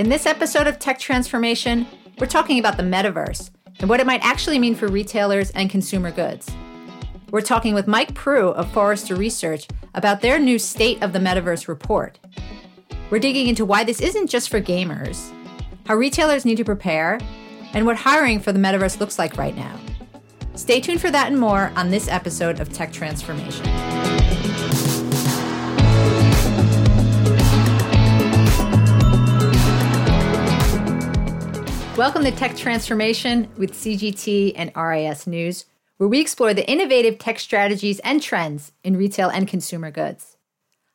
In this episode of Tech Transformation, we're talking about the metaverse and what it might actually mean for retailers and consumer goods. We're talking with Mike Proulx of Forrester Research about their new State of the Metaverse report. We're digging into why this isn't just for gamers, how retailers need to prepare, and what hiring for the metaverse looks like right now. Stay tuned for that and more on this episode of Tech Transformation. Welcome to Tech Transformation with CGT and RIS News, where we explore the innovative tech strategies and trends in retail and consumer goods.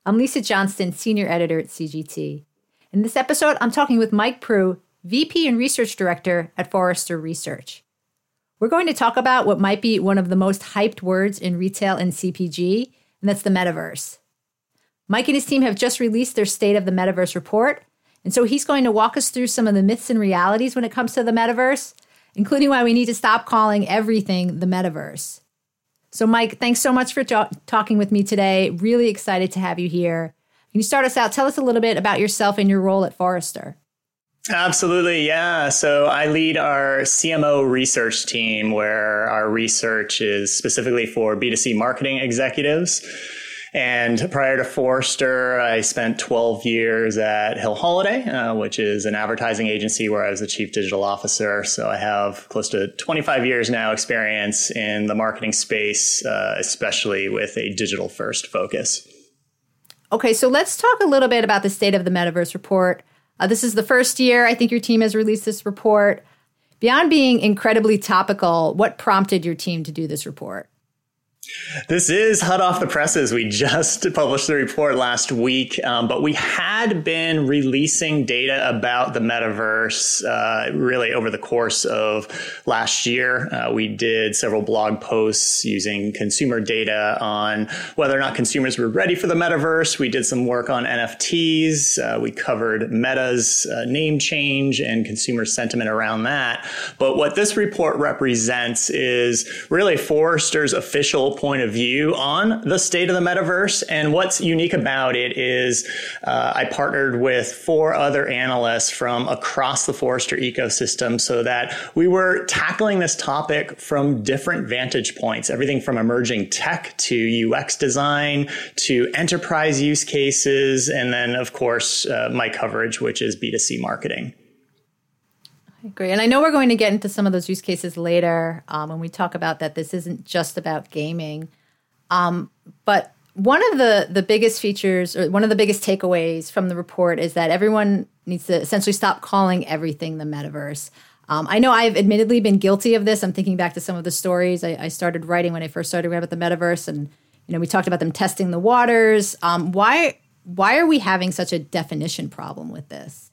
I'm Lisa Johnston, Senior Editor at CGT. In this episode, I'm talking with Mike Proulx, VP and Research Director at Forrester Research. We're going to talk about what might be one of the most hyped words in retail and CPG, and that's the metaverse. Mike and his team have just released their State of the Metaverse report, and so he's going to walk us through some of the myths and realities when it comes to the metaverse, including why we need to stop calling everything the metaverse. So, Mike, thanks so much for ta- talking with me today. Really excited to have you here. Can you start us out? Tell us a little bit about yourself and your role at Forrester. Absolutely, yeah. So I lead our CMO research team, where our research is specifically for B2C marketing executives. And prior to Forrester, I spent 12 years at Hill Holliday, uh, which is an advertising agency where I was the chief digital officer. So I have close to 25 years now experience in the marketing space, uh, especially with a digital first focus. Okay, so let's talk a little bit about the state of the metaverse report. Uh, this is the first year I think your team has released this report. Beyond being incredibly topical, what prompted your team to do this report? This is hot off the presses. We just published the report last week, um, but we had been releasing data about the metaverse uh, really over the course of last year. Uh, we did several blog posts using consumer data on whether or not consumers were ready for the metaverse. We did some work on NFTs. Uh, we covered Meta's uh, name change and consumer sentiment around that. But what this report represents is really Forrester's official point of view on the state of the metaverse. And what's unique about it is uh, I partnered with four other analysts from across the Forrester ecosystem so that we were tackling this topic from different vantage points, everything from emerging tech to UX design to enterprise use cases. And then, of course, uh, my coverage, which is B2C marketing. Great. And I know we're going to get into some of those use cases later um, when we talk about that this isn't just about gaming. Um, but one of the, the biggest features or one of the biggest takeaways from the report is that everyone needs to essentially stop calling everything the metaverse. Um, I know I've admittedly been guilty of this. I'm thinking back to some of the stories I, I started writing when I first started writing about the metaverse, and you know we talked about them testing the waters. Um, why why are we having such a definition problem with this?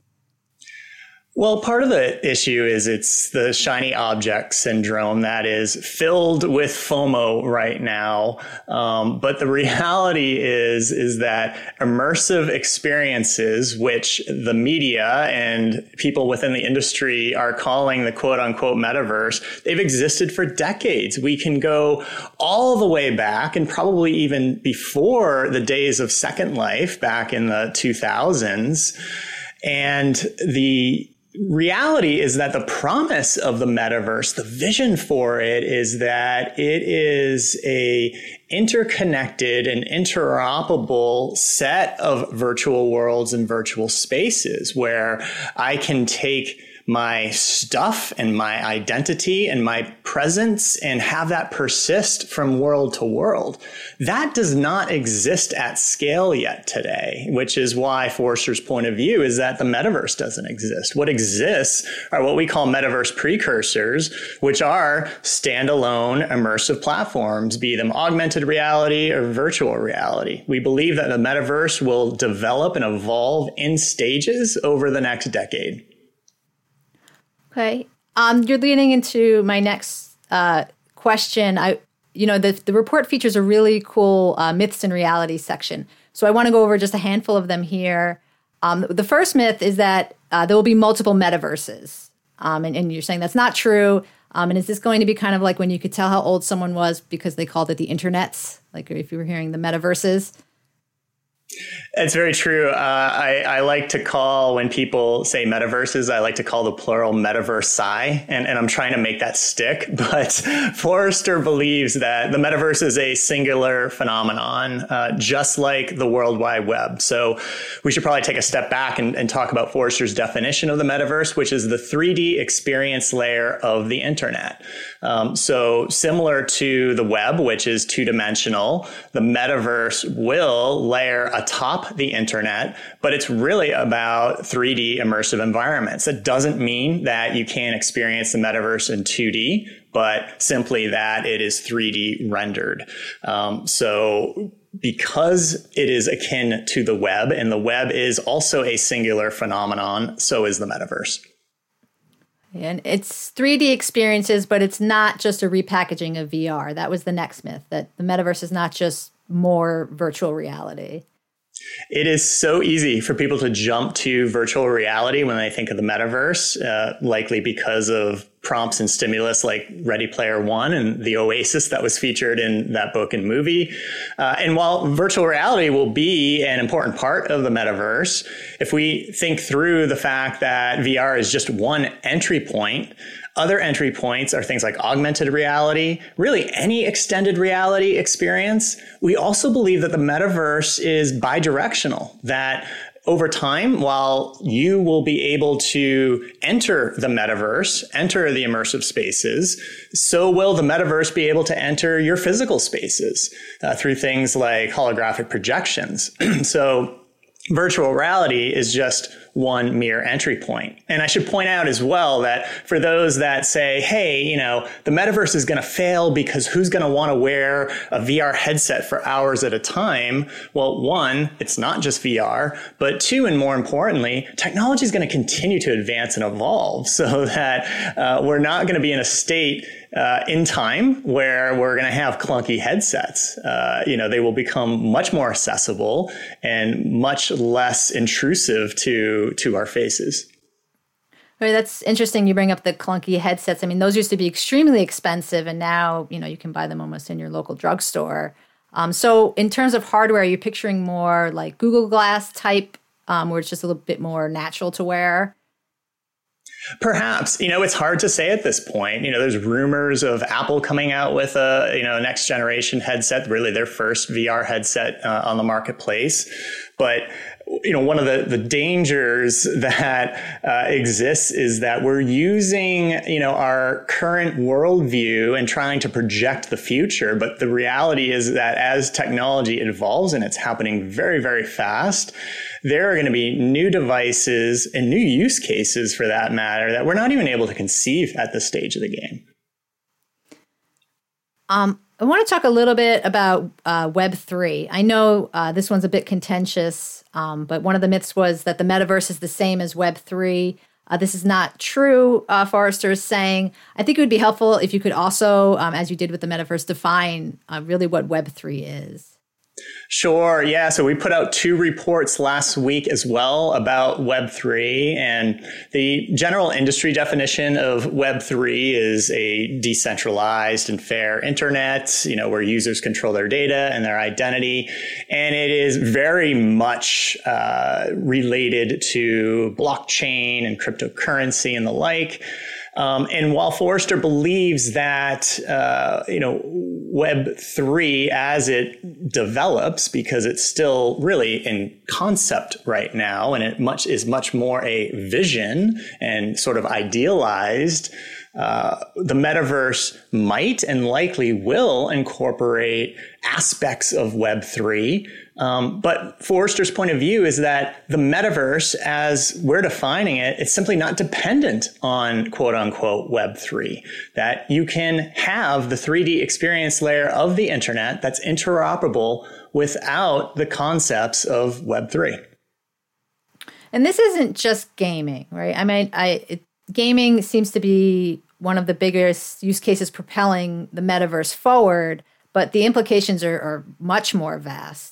Well, part of the issue is it's the shiny object syndrome that is filled with FOMO right now. Um, but the reality is, is that immersive experiences, which the media and people within the industry are calling the quote unquote metaverse, they've existed for decades. We can go all the way back and probably even before the days of Second Life back in the 2000s. And the reality is that the promise of the metaverse, the vision for it is that it is a interconnected and interoperable set of virtual worlds and virtual spaces where I can take my stuff and my identity and my presence and have that persist from world to world. That does not exist at scale yet today, which is why Forrester's point of view is that the metaverse doesn't exist. What exists are what we call metaverse precursors, which are standalone immersive platforms, be them augmented reality or virtual reality. We believe that the metaverse will develop and evolve in stages over the next decade. Okay. Um, you're leading into my next uh, question. I, you know, the the report features a really cool uh, myths and realities section. So I want to go over just a handful of them here. Um, the first myth is that uh, there will be multiple metaverses, um, and, and, you're saying that's not true. Um, and is this going to be kind of like when you could tell how old someone was because they called it the internets, like if you were hearing the metaverses? It's very true. Uh, I, I, like to call when people say metaverses, I like to call the plural metaversi, and, and I'm trying to make that stick. But Forrester believes that the metaverse is a singular phenomenon, uh, just like the World Wide Web. So we should probably take a step back and, and talk about Forrester's definition of the metaverse, which is the 3D experience layer of the internet. Um, so similar to the web, which is two dimensional, the metaverse will layer atop the internet, but it's really about 3D immersive environments. It doesn't mean that you can't experience the metaverse in 2D, but simply that it is 3D rendered. Um, so because it is akin to the web and the web is also a singular phenomenon, so is the metaverse. And it's 3D experiences, but it's not just a repackaging of VR. That was the next myth that the metaverse is not just more virtual reality. It is so easy for people to jump to virtual reality when they think of the metaverse, uh, likely because of prompts and stimulus like Ready Player One and the Oasis that was featured in that book and movie. Uh, and while virtual reality will be an important part of the metaverse, if we think through the fact that VR is just one entry point, other entry points are things like augmented reality, really any extended reality experience. We also believe that the metaverse is bidirectional, that over time, while you will be able to enter the metaverse, enter the immersive spaces, so will the metaverse be able to enter your physical spaces uh, through things like holographic projections. so virtual reality is just one mere entry point. And I should point out as well that for those that say, hey, you know, the metaverse is going to fail because who's going to want to wear a VR headset for hours at a time? Well, one, it's not just VR, but two, and more importantly, technology is going to continue to advance and evolve so that uh, we're not going to be in a state uh, in time where we're going to have clunky headsets. Uh, you know, they will become much more accessible and much less intrusive to to our faces. Right, that's interesting. You bring up the clunky headsets. I mean, those used to be extremely expensive, and now you know you can buy them almost in your local drugstore. Um, so, in terms of hardware, you're picturing more like Google Glass type, um, where it's just a little bit more natural to wear. Perhaps, you know, it's hard to say at this point. You know, there's rumors of Apple coming out with a, you know, next generation headset, really their first VR headset uh, on the marketplace. But you know, one of the, the dangers that uh, exists is that we're using, you know, our current worldview and trying to project the future. But the reality is that as technology evolves and it's happening very, very fast, there are going to be new devices and new use cases for that matter that we're not even able to conceive at this stage of the game. Um, I want to talk a little bit about uh, Web3. I know uh, this one's a bit contentious, um, but one of the myths was that the metaverse is the same as Web3. Uh, this is not true, uh, Forrester is saying. I think it would be helpful if you could also, um, as you did with the metaverse, define uh, really what Web3 is. Sure. Yeah. So we put out two reports last week as well about Web3. And the general industry definition of Web3 is a decentralized and fair internet, you know, where users control their data and their identity. And it is very much uh, related to blockchain and cryptocurrency and the like. Um, and while Forrester believes that, uh, you know, Web three as it develops, because it's still really in concept right now, and it much is much more a vision and sort of idealized. Uh, the metaverse might and likely will incorporate aspects of Web three um, but Forrester's point of view is that the metaverse, as we're defining it, it's simply not dependent on quote unquote Web3. That you can have the 3D experience layer of the internet that's interoperable without the concepts of Web3. And this isn't just gaming, right? I mean, I it, gaming seems to be one of the biggest use cases propelling the metaverse forward, but the implications are, are much more vast.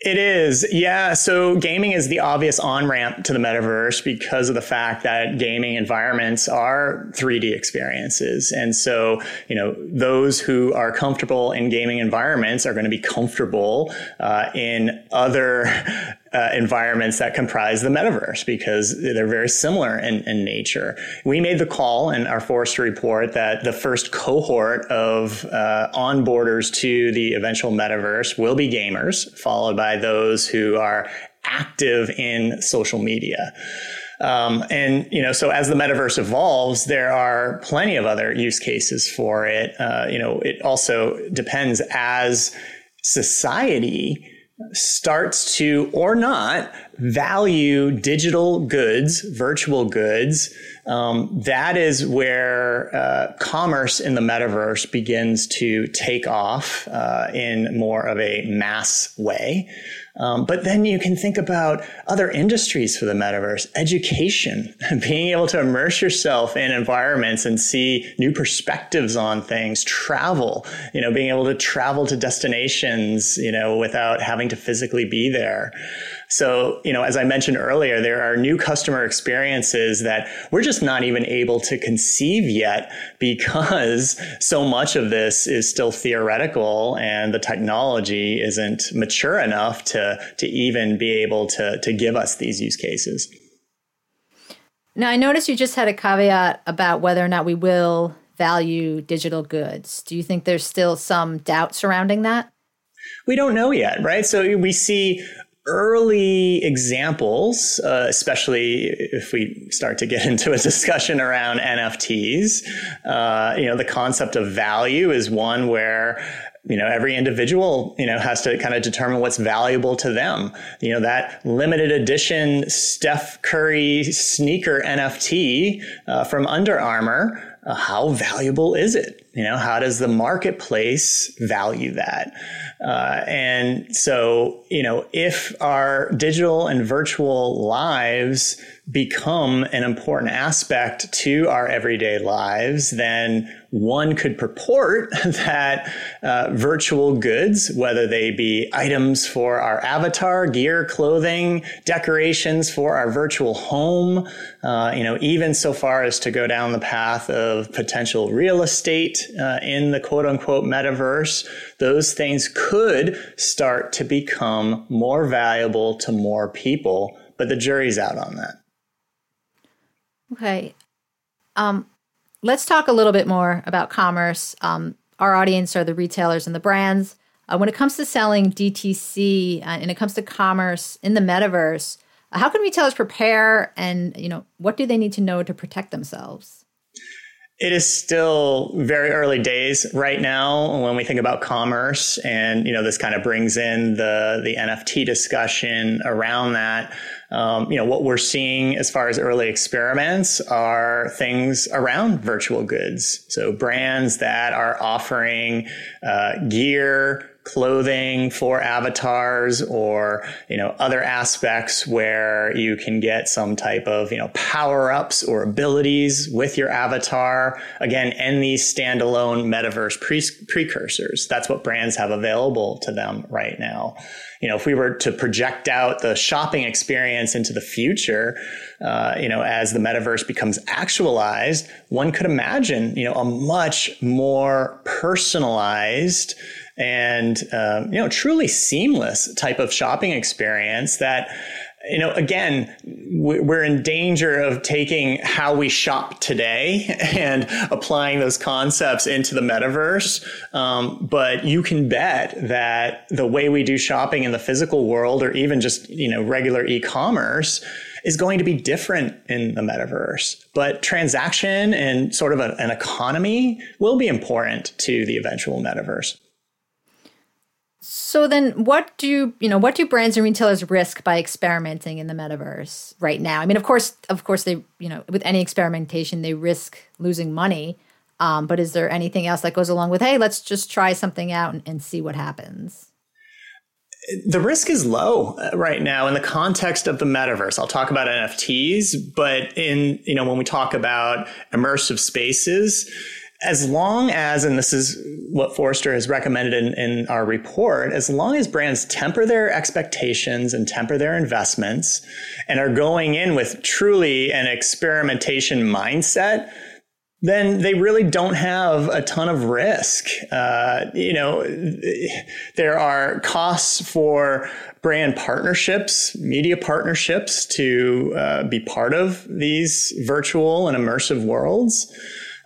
It is, yeah. So gaming is the obvious on ramp to the metaverse because of the fact that gaming environments are 3D experiences. And so, you know, those who are comfortable in gaming environments are going to be comfortable uh, in other uh, environments that comprise the metaverse because they're very similar in, in, nature. We made the call in our Forrester report that the first cohort of uh, onboarders to the eventual metaverse will be gamers, followed by those who are active in social media. Um, and you know, so as the metaverse evolves, there are plenty of other use cases for it. Uh, you know, it also depends as society starts to or not value digital goods, virtual goods, um, that is where uh, commerce in the metaverse begins to take off uh, in more of a mass way. Um, but then you can think about other industries for the metaverse, education, being able to immerse yourself in environments and see new perspectives on things, travel, you know, being able to travel to destinations, you know, without having to physically be there. So, you know, as I mentioned earlier, there are new customer experiences that we're just not even able to conceive yet because so much of this is still theoretical and the technology isn't mature enough to, to even be able to, to give us these use cases. Now, I noticed you just had a caveat about whether or not we will value digital goods. Do you think there's still some doubt surrounding that? We don't know yet, right? So we see early examples, uh, especially if we start to get into a discussion around NFTs, uh, you know, the concept of value is one where you know every individual you know has to kind of determine what's valuable to them. You know that limited edition steph curry sneaker nft uh, from under armour uh, how valuable is it? You know how does the marketplace value that? Uh, and so, you know, if our digital and virtual lives become an important aspect to our everyday lives, then one could purport that uh, virtual goods, whether they be items for our avatar, gear, clothing, decorations for our virtual home, uh, you know, even so far as to go down the path of potential real estate uh, in the quote unquote metaverse, those things could start to become more valuable to more people. But the jury's out on that. Okay. Um, let's talk a little bit more about commerce. Um, our audience are the retailers and the brands. Uh, when it comes to selling DTC uh, and it comes to commerce in the metaverse, uh, how can retailers prepare and you know what do they need to know to protect themselves? It is still very early days right now when we think about commerce, and you know this kind of brings in the the NFT discussion around that. Um, you know what we're seeing as far as early experiments are things around virtual goods. So brands that are offering uh, gear clothing for avatars or you know other aspects where you can get some type of you know power ups or abilities with your avatar. Again and these standalone metaverse pre- precursors that's what brands have available to them right now. You know if we were to project out the shopping experience into the future uh, you know as the metaverse becomes actualized one could imagine you know a much more personalized and um, you know truly seamless type of shopping experience that you know again we're in danger of taking how we shop today and applying those concepts into the metaverse um, but you can bet that the way we do shopping in the physical world or even just you know regular e-commerce is going to be different in the metaverse. But transaction and sort of a, an economy will be important to the eventual metaverse. So then what do you know what do brands and retailers risk by experimenting in the metaverse right now? I mean of course of course they you know with any experimentation they risk losing money. Um, but is there anything else that goes along with hey let's just try something out and, and see what happens? the risk is low uh, right now in the context of the metaverse. I'll talk about NFTs, but in, you know, when we talk about immersive spaces, as long as, and this is what Forrester has recommended in, in, our report, as long as brands temper their expectations and temper their investments and are going in with truly an experimentation mindset, then they really don't have a ton of risk. Uh, you know, there are costs for brand partnerships, media partnerships to uh, be part of these virtual and immersive worlds.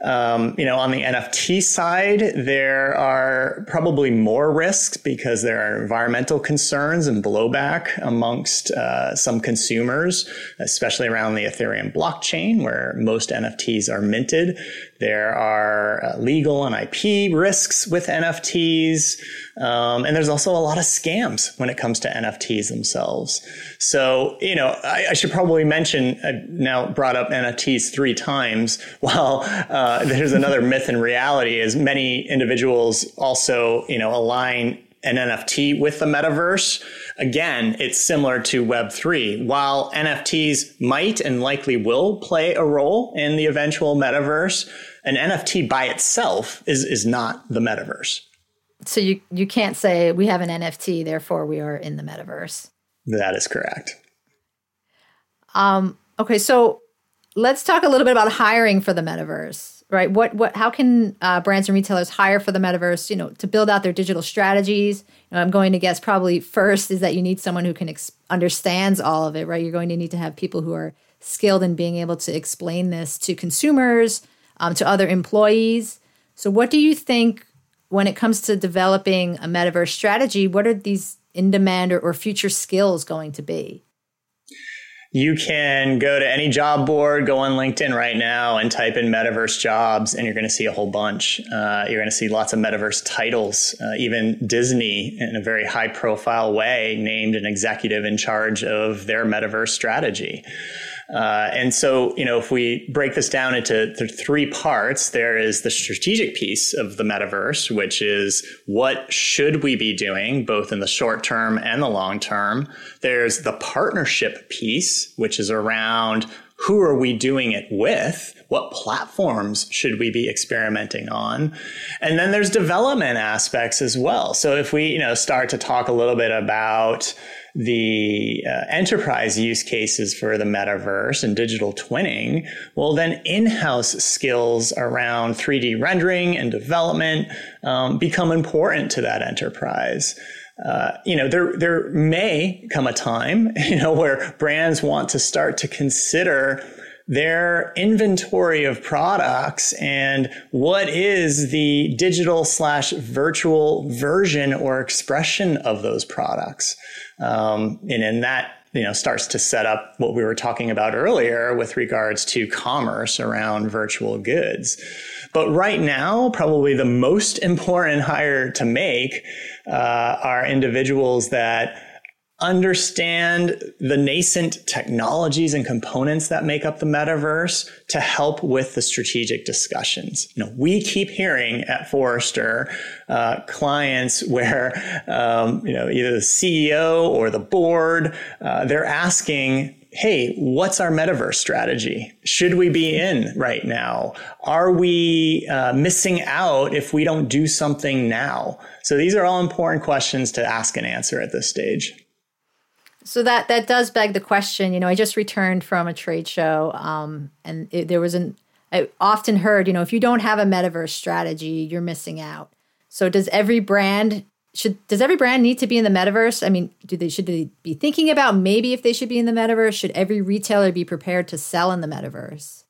Um, you know, on the NFT side, there are probably more risks because there are environmental concerns and blowback amongst uh, some consumers, especially around the Ethereum blockchain, where most NFTs are minted. There are uh, legal and IP risks with NFTs. Um, and there's also a lot of scams when it comes to NFTs themselves. So, you know, I, I should probably mention, I've now brought up NFTs three times. While uh, there's another myth and reality is many individuals also, you know, align an NFT with the metaverse. Again, it's similar to Web3. While NFTs might and likely will play a role in the eventual metaverse, an NFT by itself is, is not the metaverse. So you, you can't say we have an NFT, therefore we are in the metaverse. That is correct. Um, okay, so let's talk a little bit about hiring for the metaverse, right? What what how can uh, brands and retailers hire for the metaverse? You know, to build out their digital strategies. You know, I'm going to guess probably first is that you need someone who can ex- understands all of it, right? You're going to need to have people who are skilled in being able to explain this to consumers, um, to other employees. So, what do you think when it comes to developing a metaverse strategy? What are these in demand or, or future skills going to be? you can go to any job board, go on LinkedIn right now and type in metaverse jobs, and you're going to see a whole bunch. Uh, you're going to see lots of metaverse titles. Uh, even Disney, in a very high profile way, named an executive in charge of their metaverse strategy. Uh, and so, you know, if we break this down into three parts, there is the strategic piece of the metaverse, which is what should we be doing, both in the short term and the long term. There's the partnership piece, which is around who are we doing it with? What platforms should we be experimenting on? And then there's development aspects as well. So if we, you know, start to talk a little bit about the uh, enterprise use cases for the metaverse and digital twinning, well, then in-house skills around 3D rendering and development um, become important to that enterprise. Uh, you know, there there may come a time, you know, where brands want to start to consider their inventory of products and what is the digital slash virtual version or expression of those products. Um, and in that you know starts to set up what we were talking about earlier with regards to commerce around virtual goods but right now probably the most important hire to make uh, are individuals that understand the nascent technologies and components that make up the metaverse to help with the strategic discussions. You know, we keep hearing at Forrester uh, clients where um, you know either the CEO or the board uh, they're asking. Hey, what's our metaverse strategy? Should we be in right now? Are we uh, missing out if we don't do something now? So these are all important questions to ask and answer at this stage. So that that does beg the question. You know, I just returned from a trade show, um, and it, there was an. I often heard, you know, if you don't have a metaverse strategy, you're missing out. So does every brand should does every brand need to be in the metaverse? I mean, do they should they be thinking about maybe if they should be in the metaverse? Should every retailer be prepared to sell in the metaverse?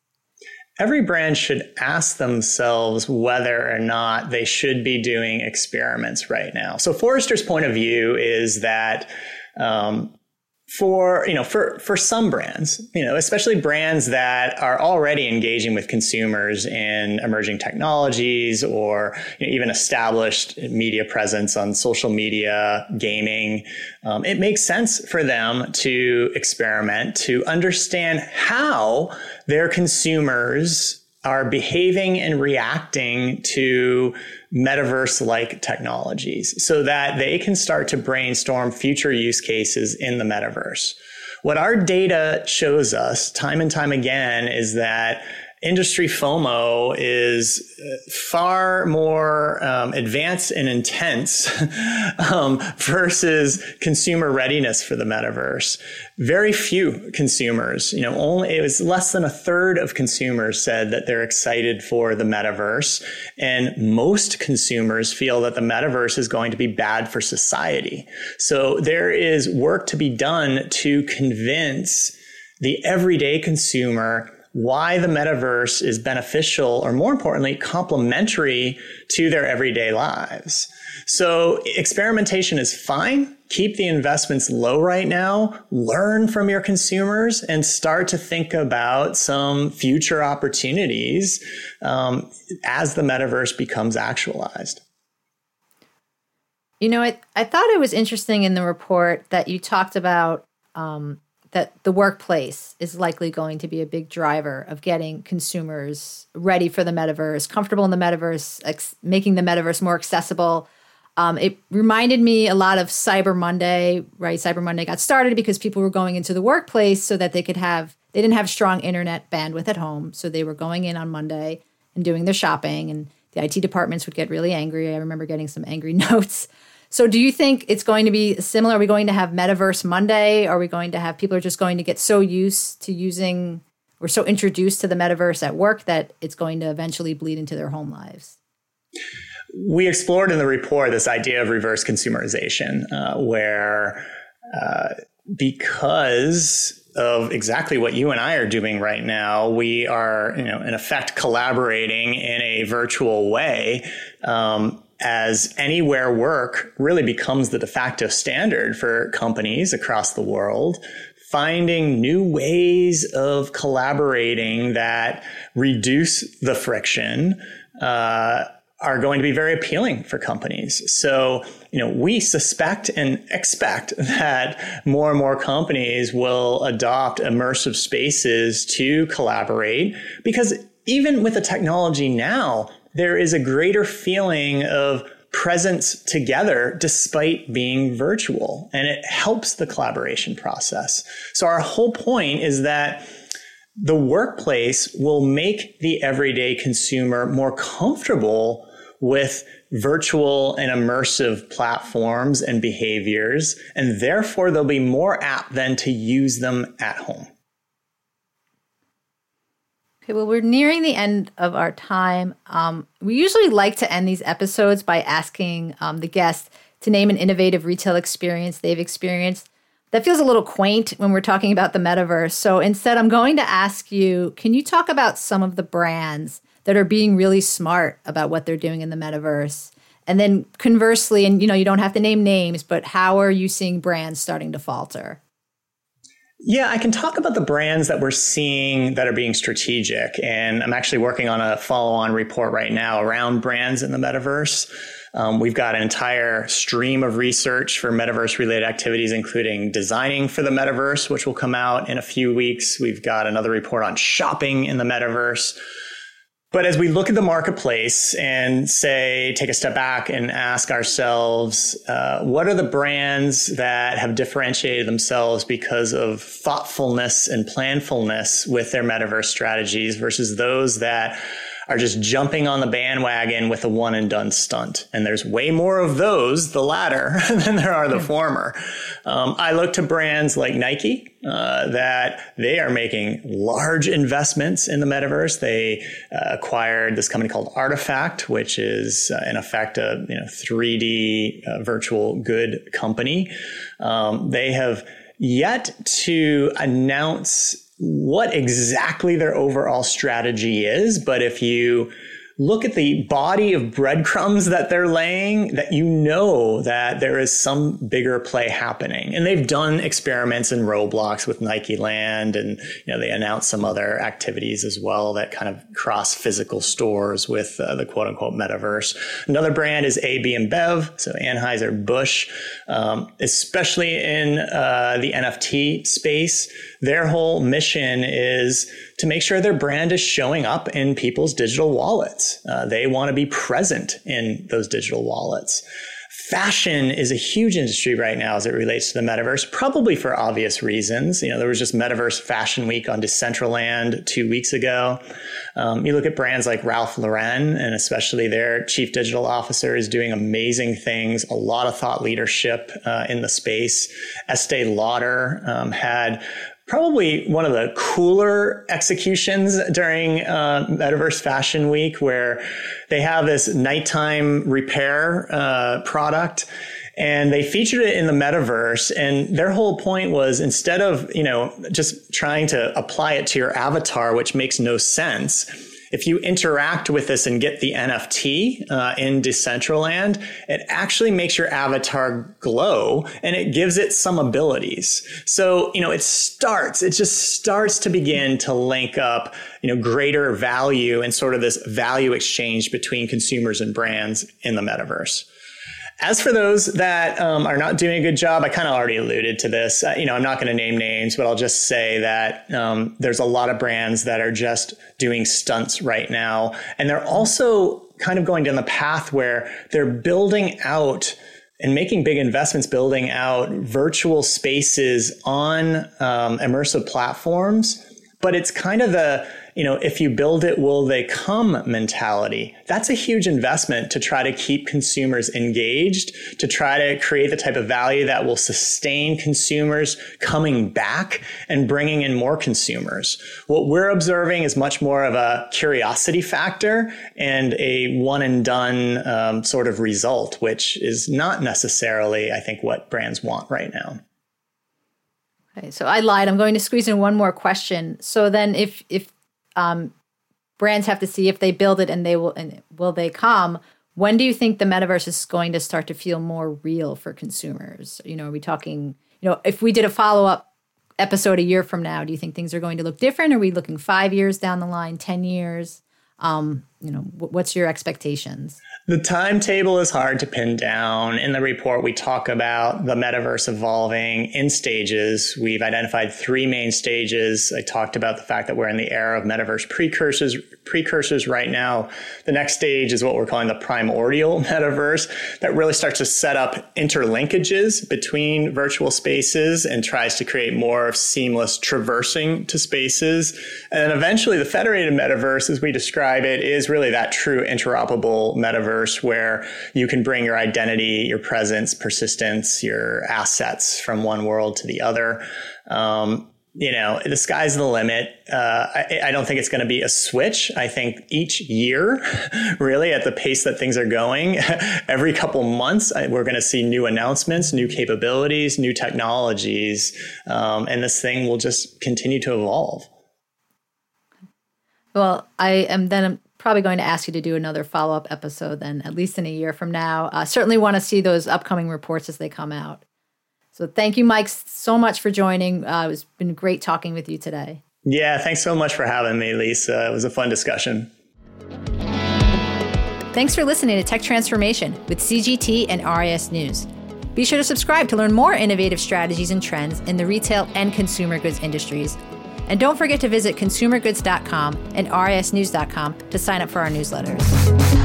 Every brand should ask themselves whether or not they should be doing experiments right now. So Forrester's point of view is that um, for you know for for some brands you know especially brands that are already engaging with consumers in emerging technologies or you know, even established media presence on social media gaming um, it makes sense for them to experiment to understand how their consumers are behaving and reacting to metaverse like technologies so that they can start to brainstorm future use cases in the metaverse. What our data shows us time and time again is that industry FOMO is uh, far more um, advanced and intense um, versus consumer readiness for the metaverse. Very few consumers, you know, only it was less than a third of consumers said that they're excited for the metaverse, and most consumers feel that the metaverse is going to be bad for society. So there is work to be done to convince the everyday consumer why the metaverse is beneficial or more importantly, complementary to their everyday lives. So experimentation is fine. Keep the investments low right now. Learn from your consumers and start to think about some future opportunities um, as the metaverse becomes actualized. You know, I, I thought it was interesting in the report that you talked about um, that the workplace is likely going to be a big driver of getting consumers ready for the metaverse, comfortable in the metaverse, ex- making the metaverse more accessible. Um, it reminded me a lot of Cyber Monday, right? Cyber Monday got started because people were going into the workplace so that they could have, they didn't have strong internet bandwidth at home. So they were going in on Monday and doing their shopping, and the IT departments would get really angry. I remember getting some angry notes so do you think it's going to be similar? Are we going to have Metaverse Monday? Are we going to have people are just going to get so used to using or so introduced to the metaverse at work that it's going to eventually bleed into their home lives? We explored in the report this idea of reverse consumerization, uh, where uh, because of exactly what you and I are doing right now. We are, you know, in effect collaborating in a virtual way. Um, as anywhere work really becomes the de facto standard for companies across the world, finding new ways of collaborating that reduce the friction uh, are going to be very appealing for companies. So, you know, we suspect and expect that more and more companies will adopt immersive spaces to collaborate because even with the technology now, there is a greater feeling of presence together despite being virtual. And it helps the collaboration process. So our whole point is that the workplace will make the everyday consumer more comfortable with virtual and immersive platforms and behaviors, and therefore they'll be more apt then to use them at home. Okay, well, we're nearing the end of our time. Um, we usually like to end these episodes by asking um, the guest to name an innovative retail experience they've experienced. That feels a little quaint when we're talking about the metaverse. So instead, I'm going to ask you can you talk about some of the brands that are being really smart about what they're doing in the metaverse? And then conversely, and you know, you don't have to name names, but how are you seeing brands starting to falter? Yeah, I can talk about the brands that we're seeing that are being strategic. And I'm actually working on a follow on report right now around brands in the metaverse. Um, we've got an entire stream of research for metaverse related activities, including designing for the metaverse, which will come out in a few weeks. We've got another report on shopping in the metaverse. But as we look at the marketplace and say, take a step back and ask ourselves, uh, what are the brands that have differentiated themselves because of thoughtfulness and planfulness with their metaverse strategies versus those that are just jumping on the bandwagon with a one and done stunt. And there's way more of those, the latter, than there are the yeah. former. Um, I look to brands like Nike, uh, that they are making large investments in the metaverse. They uh, acquired this company called RTFKT, which is uh, in effect a you know 3D uh, virtual good company. Um, they have yet to announce what exactly their overall strategy is, but if you look at the body of breadcrumbs that they're laying that you know that there is some bigger play happening. And they've done experiments in roblox with nike land and you know they announced some other activities as well that kind of cross physical stores with uh, the quote unquote metaverse. Another brand is AB InBev, so anheuser-busch um, especially in uh, the nft space. Their whole mission is to make sure their brand is showing up in people's digital wallets. Uh, they want to be present in those digital wallets. Fashion is a huge industry right now as it relates to the metaverse, probably for obvious reasons. You know, there was just Metaverse Fashion Week on Decentraland two weeks ago. Um, you look at brands like Ralph Lauren, and especially their chief digital officer is doing amazing things, a lot of thought leadership uh, in the space. Estee Lauder um, had probably one of the cooler executions during uh, Metaverse Fashion Week, where they have this nighttime repair uh, product and they featured it in the metaverse and their whole point was instead of you know just trying to apply it to your avatar which makes no sense if you interact with this and get the NFT uh, in Decentraland, it actually makes your avatar glow and it gives it some abilities. So, you know, it starts, it just starts to begin to link up, you know, greater value and sort of this value exchange between consumers and brands in the metaverse. As for those that um, are not doing a good job, I kind of already alluded to this. Uh, you know, I'm not going to name names, but I'll just say that um, there's a lot of brands that are just doing stunts right now, and they're also kind of going down the path where they're building out and making big investments building out virtual spaces on um, immersive platforms. But it's kind of the you know, if you build it, will they come mentality. That's a huge investment to try to keep consumers engaged, to try to create the type of value that will sustain consumers coming back and bringing in more consumers. What we're observing is much more of a curiosity factor and a one and done um, sort of result, which is not necessarily, I think, what brands want right now. Okay, so I lied. I'm going to squeeze in one more question. So then, if if um, brands have to see if they build it and they will and will they come. When do you think the metaverse is going to start to feel more real for consumers? You know are we talking you know if we did a follow-up episode a year from now do you think things are going to look different? Are we looking five years down the line ten years? Um, you know, what's your expectations? The timetable is hard to pin down. In the report, we talk about the metaverse evolving in stages. We've identified three main stages. I talked about the fact that we're in the era of metaverse precursors, precursors right now. The next stage is what we're calling the primordial metaverse that really starts to set up interlinkages between virtual spaces and tries to create more seamless traversing to spaces. And then eventually the federated metaverse, as we describe it, is really that true interoperable metaverse where you can bring your identity, your presence, persistence, your assets from one world to the other. Um, you know, the sky's the limit. Uh, I, I, don't think it's going to be a switch. I think each year, really, at the pace that things are going, every couple months, we're going to see new announcements, new capabilities, new technologies, um, and this thing will just continue to evolve. Well, I am then probably going to ask you to do another follow up episode then, at least in a year from now. Uh, certainly want to see those upcoming reports as they come out. So thank you, Mike, so much for joining. Uh, it's been great talking with you today. Yeah, thanks so much for having me, Lisa. It was a fun discussion. Thanks for listening to Tech Transformation with CGT and RIS News. Be sure to subscribe to learn more innovative strategies and trends in the retail and consumer goods industries and don't forget to visit consumergoods.com and risnews.com to sign up for our newsletters.